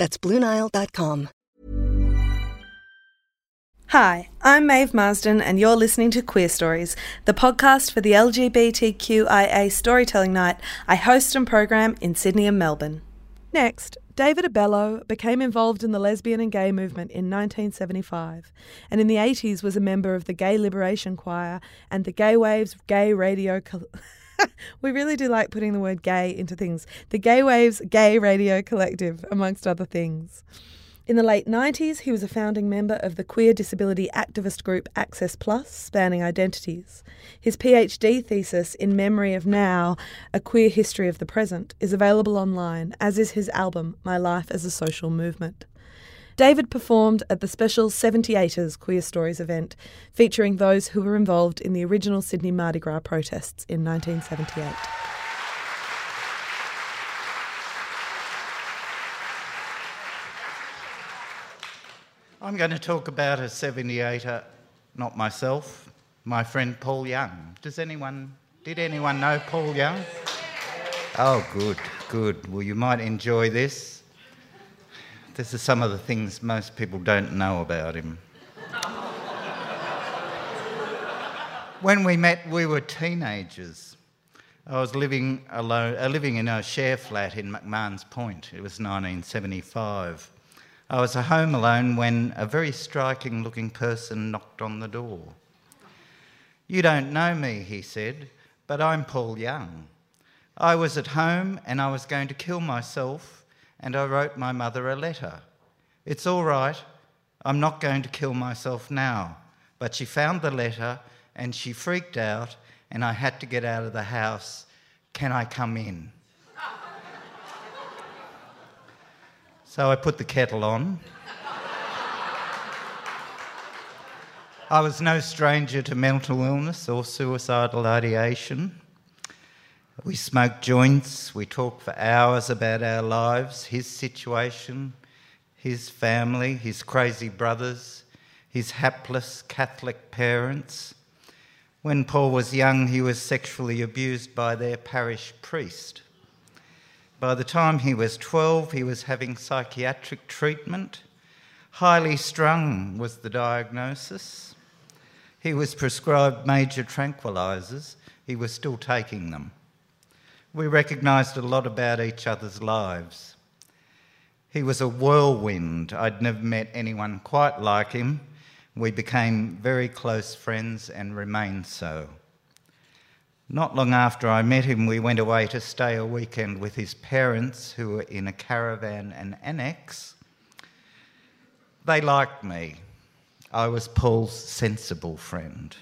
That's BlueNile.com. Hi, I'm Maeve Marsden, and you're listening to Queerstories, the podcast for the LGBTQIA storytelling night I host and program in Sydney and Melbourne. Next, David Abello became involved in the lesbian and gay movement in 1975, and in the 80s was a member of the Gay Liberation Quire and the Gaywaves Gay Radio. Co- we really do like putting the word gay into things. The Gaywaves Gay Radio Collective, amongst other things. In the late 90s, he was a founding member of the queer disability activist group Access Plus, spanning identities. His PhD thesis, In Memory of Now A Queer History of the Present, is available online, as is his album, My Life as a Social Movement. David performed at the special 78ers Queerstories event, featuring those who were involved in the original Sydney Mardi Gras protests in 1978. I'm going to talk about a 78er, not myself, my friend Paul Young. Does anyone, did anyone know Paul Young? Oh, good, good. Well, you might enjoy this. This is some of the things most people don't know about him. when we met, we were teenagers. I was living alone, uh, living in a share flat in McMahon's Point. It was 1975. I was home alone when a very striking looking person knocked on the door. You don't know me, he said, but I'm Paul Young. I was at home and I was going to kill myself, and I wrote my mother a letter. It's all right, I'm not going to kill myself now. But she found the letter and she freaked out, and I had to get out of the house. Can I come in? So I put the kettle on. I was no stranger to mental illness or suicidal ideation. We smoke joints, we talk for hours about our lives, his situation, his family, his crazy brothers, his hapless Catholic parents. When Paul was young, he was sexually abused by their parish priest. By the time he was 12, he was having psychiatric treatment. Highly strung was the diagnosis. He was prescribed major tranquilizers. He was still taking them. We recognised a lot about each other's lives. He was a whirlwind. I'd never met anyone quite like him. We became very close friends and remained so. Not long after I met him, we went away to stay a weekend with his parents, who were in a caravan and annex. They liked me. I was Paul's sensible friend.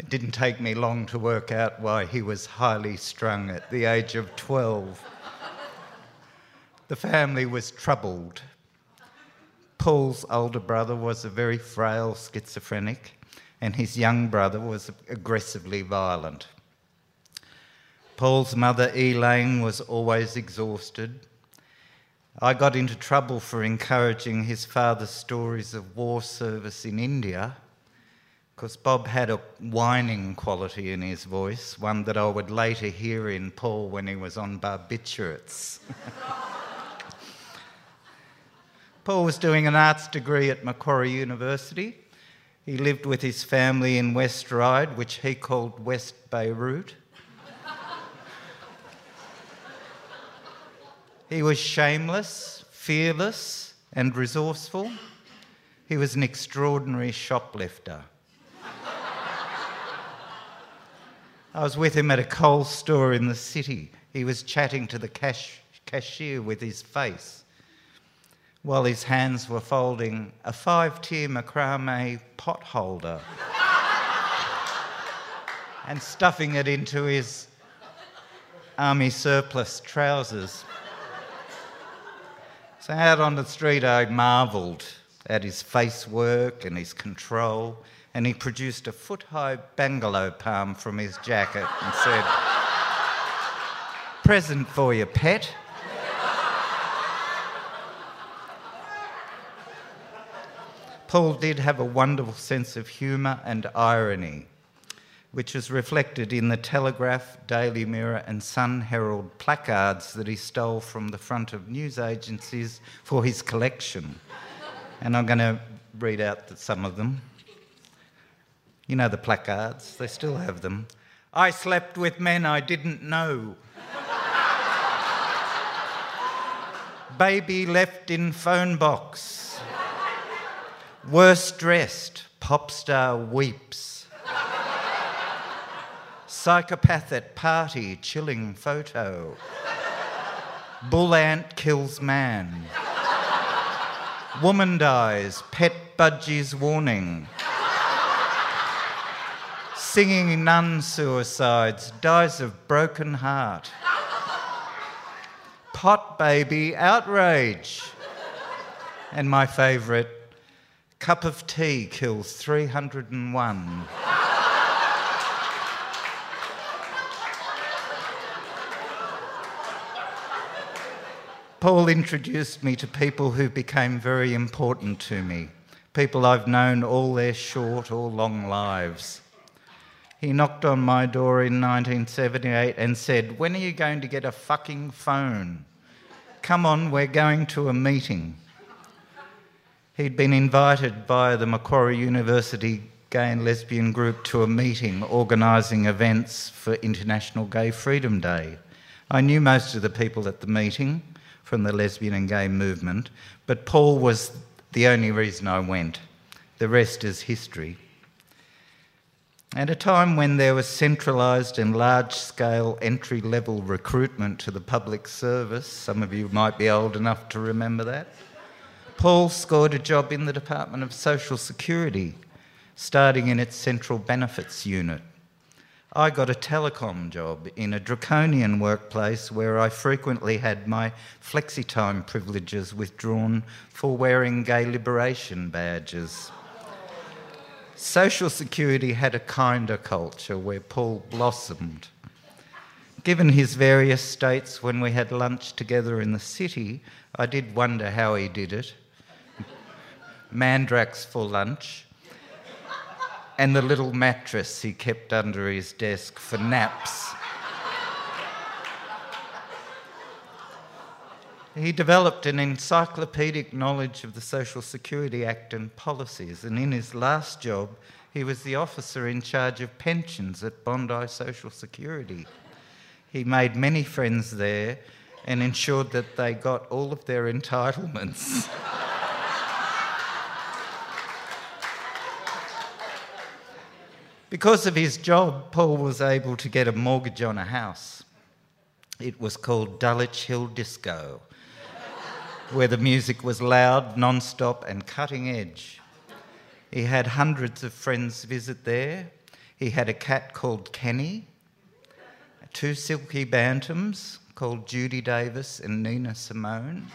It didn't take me long to work out why he was highly strung at the age of 12. the family was troubled. Paul's older brother was a very frail schizophrenic and his young brother was aggressively violent. Paul's mother, Elaine, was always exhausted. I got into trouble for encouraging his father's stories of war service in India because Bob had a whining quality in his voice, one that I would later hear in Paul when he was on barbiturates. Paul was doing an arts degree at Macquarie University he lived with his family in West Ryde, which he called West Beirut. he was shameless, fearless, and resourceful. He was an extraordinary shoplifter. I was with him at a Coles store in the city. He was chatting to the cash- cashier with his face while his hands were folding a five tier macrame pot holder and stuffing it into his army surplus trousers. So out on the street, I marvelled at his face work and his control, and he produced a foot high bangalow palm from his jacket and said, Present for your pet. Paul did have a wonderful sense of humour and irony, which is reflected in the Telegraph, Daily Mirror, and Sun Herald placards that he stole from the front of news agencies for his collection. And I'm going to read out some of them. You know the placards, they still have them. I slept with men I didn't know. Baby left in phone box. Worst dressed, pop star weeps. Psychopath at party, chilling photo. Bull ant kills man. Woman dies, pet budgies warning. Singing nun suicides, dies of broken heart. Pot baby outrage. And my favourite, Cup of tea kills 301. Paul introduced me to people who became very important to me, people I've known all their short or long lives. He knocked on my door in 1978 and said, When are you going to get a fucking phone? Come on, we're going to a meeting. He'd been invited by the Macquarie University Gay and Lesbian Group to a meeting organising events for International Gay Freedom Day. I knew most of the people at the meeting from the lesbian and gay movement, but Paul was the only reason I went. The rest is history. At a time when there was centralised and large scale entry level recruitment to the public service, some of you might be old enough to remember that. Paul scored a job in the Department of Social Security, starting in its Central Benefits Unit. I got a telecom job in a draconian workplace where I frequently had my flexi-time privileges withdrawn for wearing gay liberation badges. Social Security had a kinder culture where Paul blossomed. Given his various states when we had lunch together in the city, I did wonder how he did it mandrax for lunch, and the little mattress he kept under his desk for naps. He developed an encyclopedic knowledge of the Social Security Act and policies, and in his last job, he was the officer in charge of pensions at Bondi Social Security. He made many friends there and ensured that they got all of their entitlements. Because of his job, Paul was able to get a mortgage on a house. It was called Dulwich Hill Disco, where the music was loud, non stop, and cutting edge. He had hundreds of friends visit there. He had a cat called Kenny, two silky bantams called Judy Davis and Nina Simone.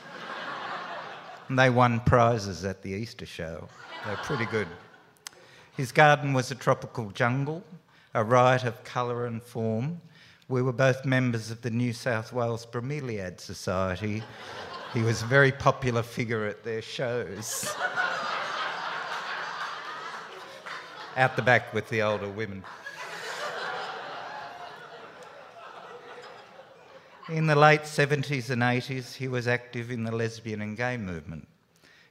And they won prizes at the Easter show. They're pretty good. His garden was a tropical jungle, a riot of colour and form. We were both members of the New South Wales Bromeliad Society. He was a very popular figure at their shows. Out the back with the older women. In the late 70s and 80s, he was active in the lesbian and gay movement.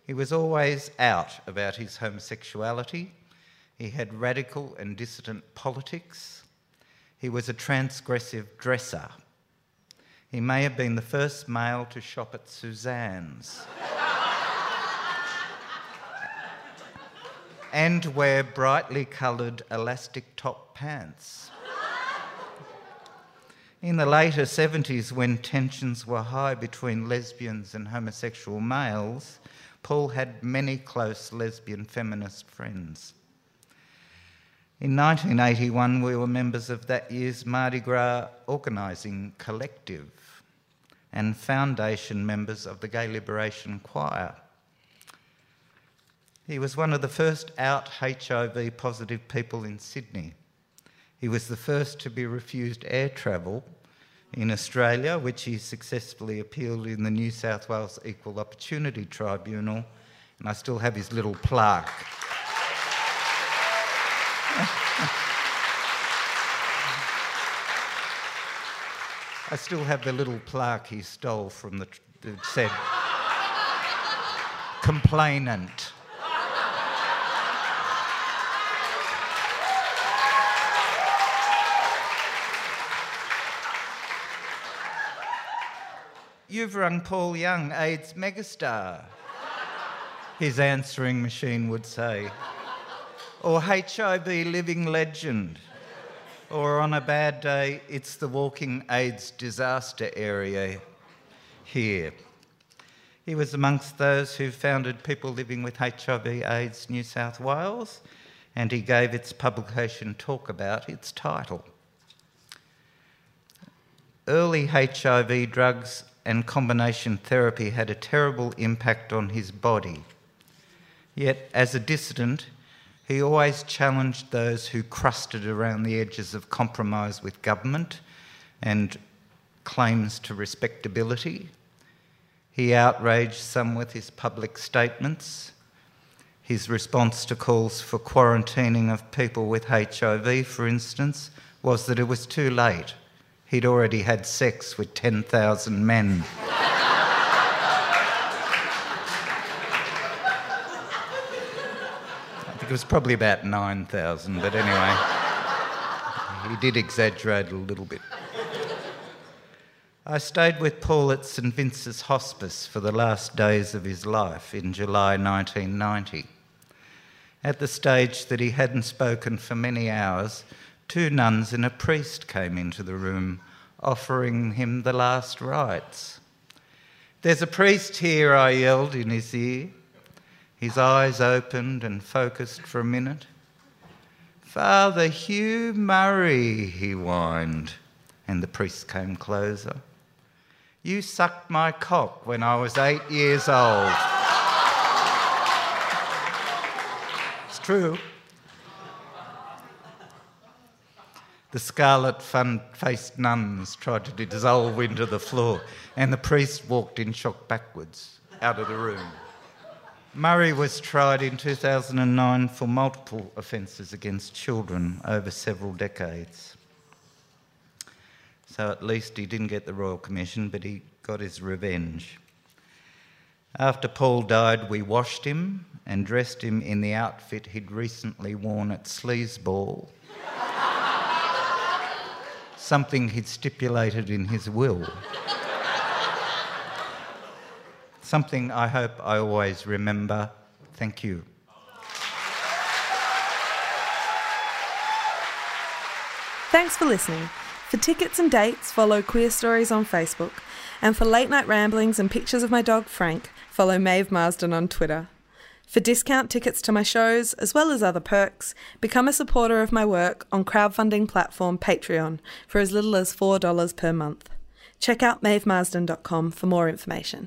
He was always out about his homosexuality he had radical and dissident politics. He was a transgressive dresser. He may have been the first male to shop at Suzanne's. and wear brightly coloured elastic top pants. In the later 70s, when tensions were high between lesbians and homosexual males, Paul had many close lesbian feminist friends. In 1981, we were members of that year's Mardi Gras organising collective. and foundation members of the Gay Liberation Quire. He was one of the first out HIV positive people in Sydney. He was the first to be refused air travel in Australia, which he successfully appealed in the New South Wales Equal Opportunity Tribunal, and I still have his little plaque. I still have the little plaque he stole from the that said complainant. You've rung Paul Young, AIDS megastar, his answering machine would say. Or HIV living legend. Or on a bad day, it's the walking AIDS disaster area here. He was amongst those who founded People Living with HIV AIDS New South Wales, and he gave its publication Talkabout its title. Early HIV drugs and combination therapy had a terrible impact on his body. Yet, as a dissident, he always challenged those who crusted around the edges of compromise with government and claims to respectability. He outraged some with his public statements. His response to calls for quarantining of people with HIV, for instance, was that it was too late he'd already had sex with 10,000 men. Think it was probably about 9,000, but anyway, he did exaggerate a little bit. I stayed with Paul at St Vincent's Hospice for the last days of his life in July 1990. At the stage that he hadn't spoken for many hours, two nuns and a priest came into the room offering him the last rites. There's a priest here, I yelled in his ear. His eyes opened and focused for a minute. Father Hugh Murray, he whined, and the priest came closer. You sucked my cock when I was eight years old. it's true. The scarlet fun faced nuns tried to dissolve into the floor, and the priest walked in shock backwards out of the room. Murray was tried in 2009 for multiple offences against children over several decades. So at least he didn't get the Royal Commission, but he got his revenge. After Paul died, we washed him and dressed him in the outfit he'd recently worn at Sleazeball something he'd stipulated in his will. Something I hope I always remember. Thank you. Thanks for listening. For tickets and dates, follow Queerstories on Facebook. And for late night ramblings and pictures of my dog Frank, follow Maeve Marsden on Twitter. For discount tickets to my shows, as well as other perks, become a supporter of my work on crowdfunding platform Patreon for as little as $4 per month. Check out maevemarsden.com for more information.